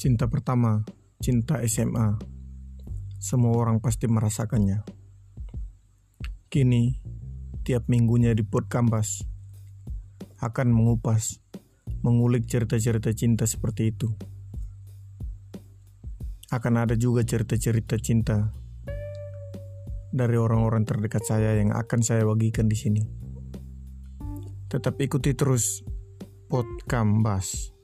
Cinta pertama, cinta SMA. Semua orang pasti merasakannya. Kini, tiap minggunya di Put Kambas akan mengupas, mengulik cerita-cerita cinta seperti itu. Akan ada juga cerita-cerita cinta dari orang-orang terdekat saya yang akan saya bagikan di sini. Tetap ikuti terus Pot Kambas.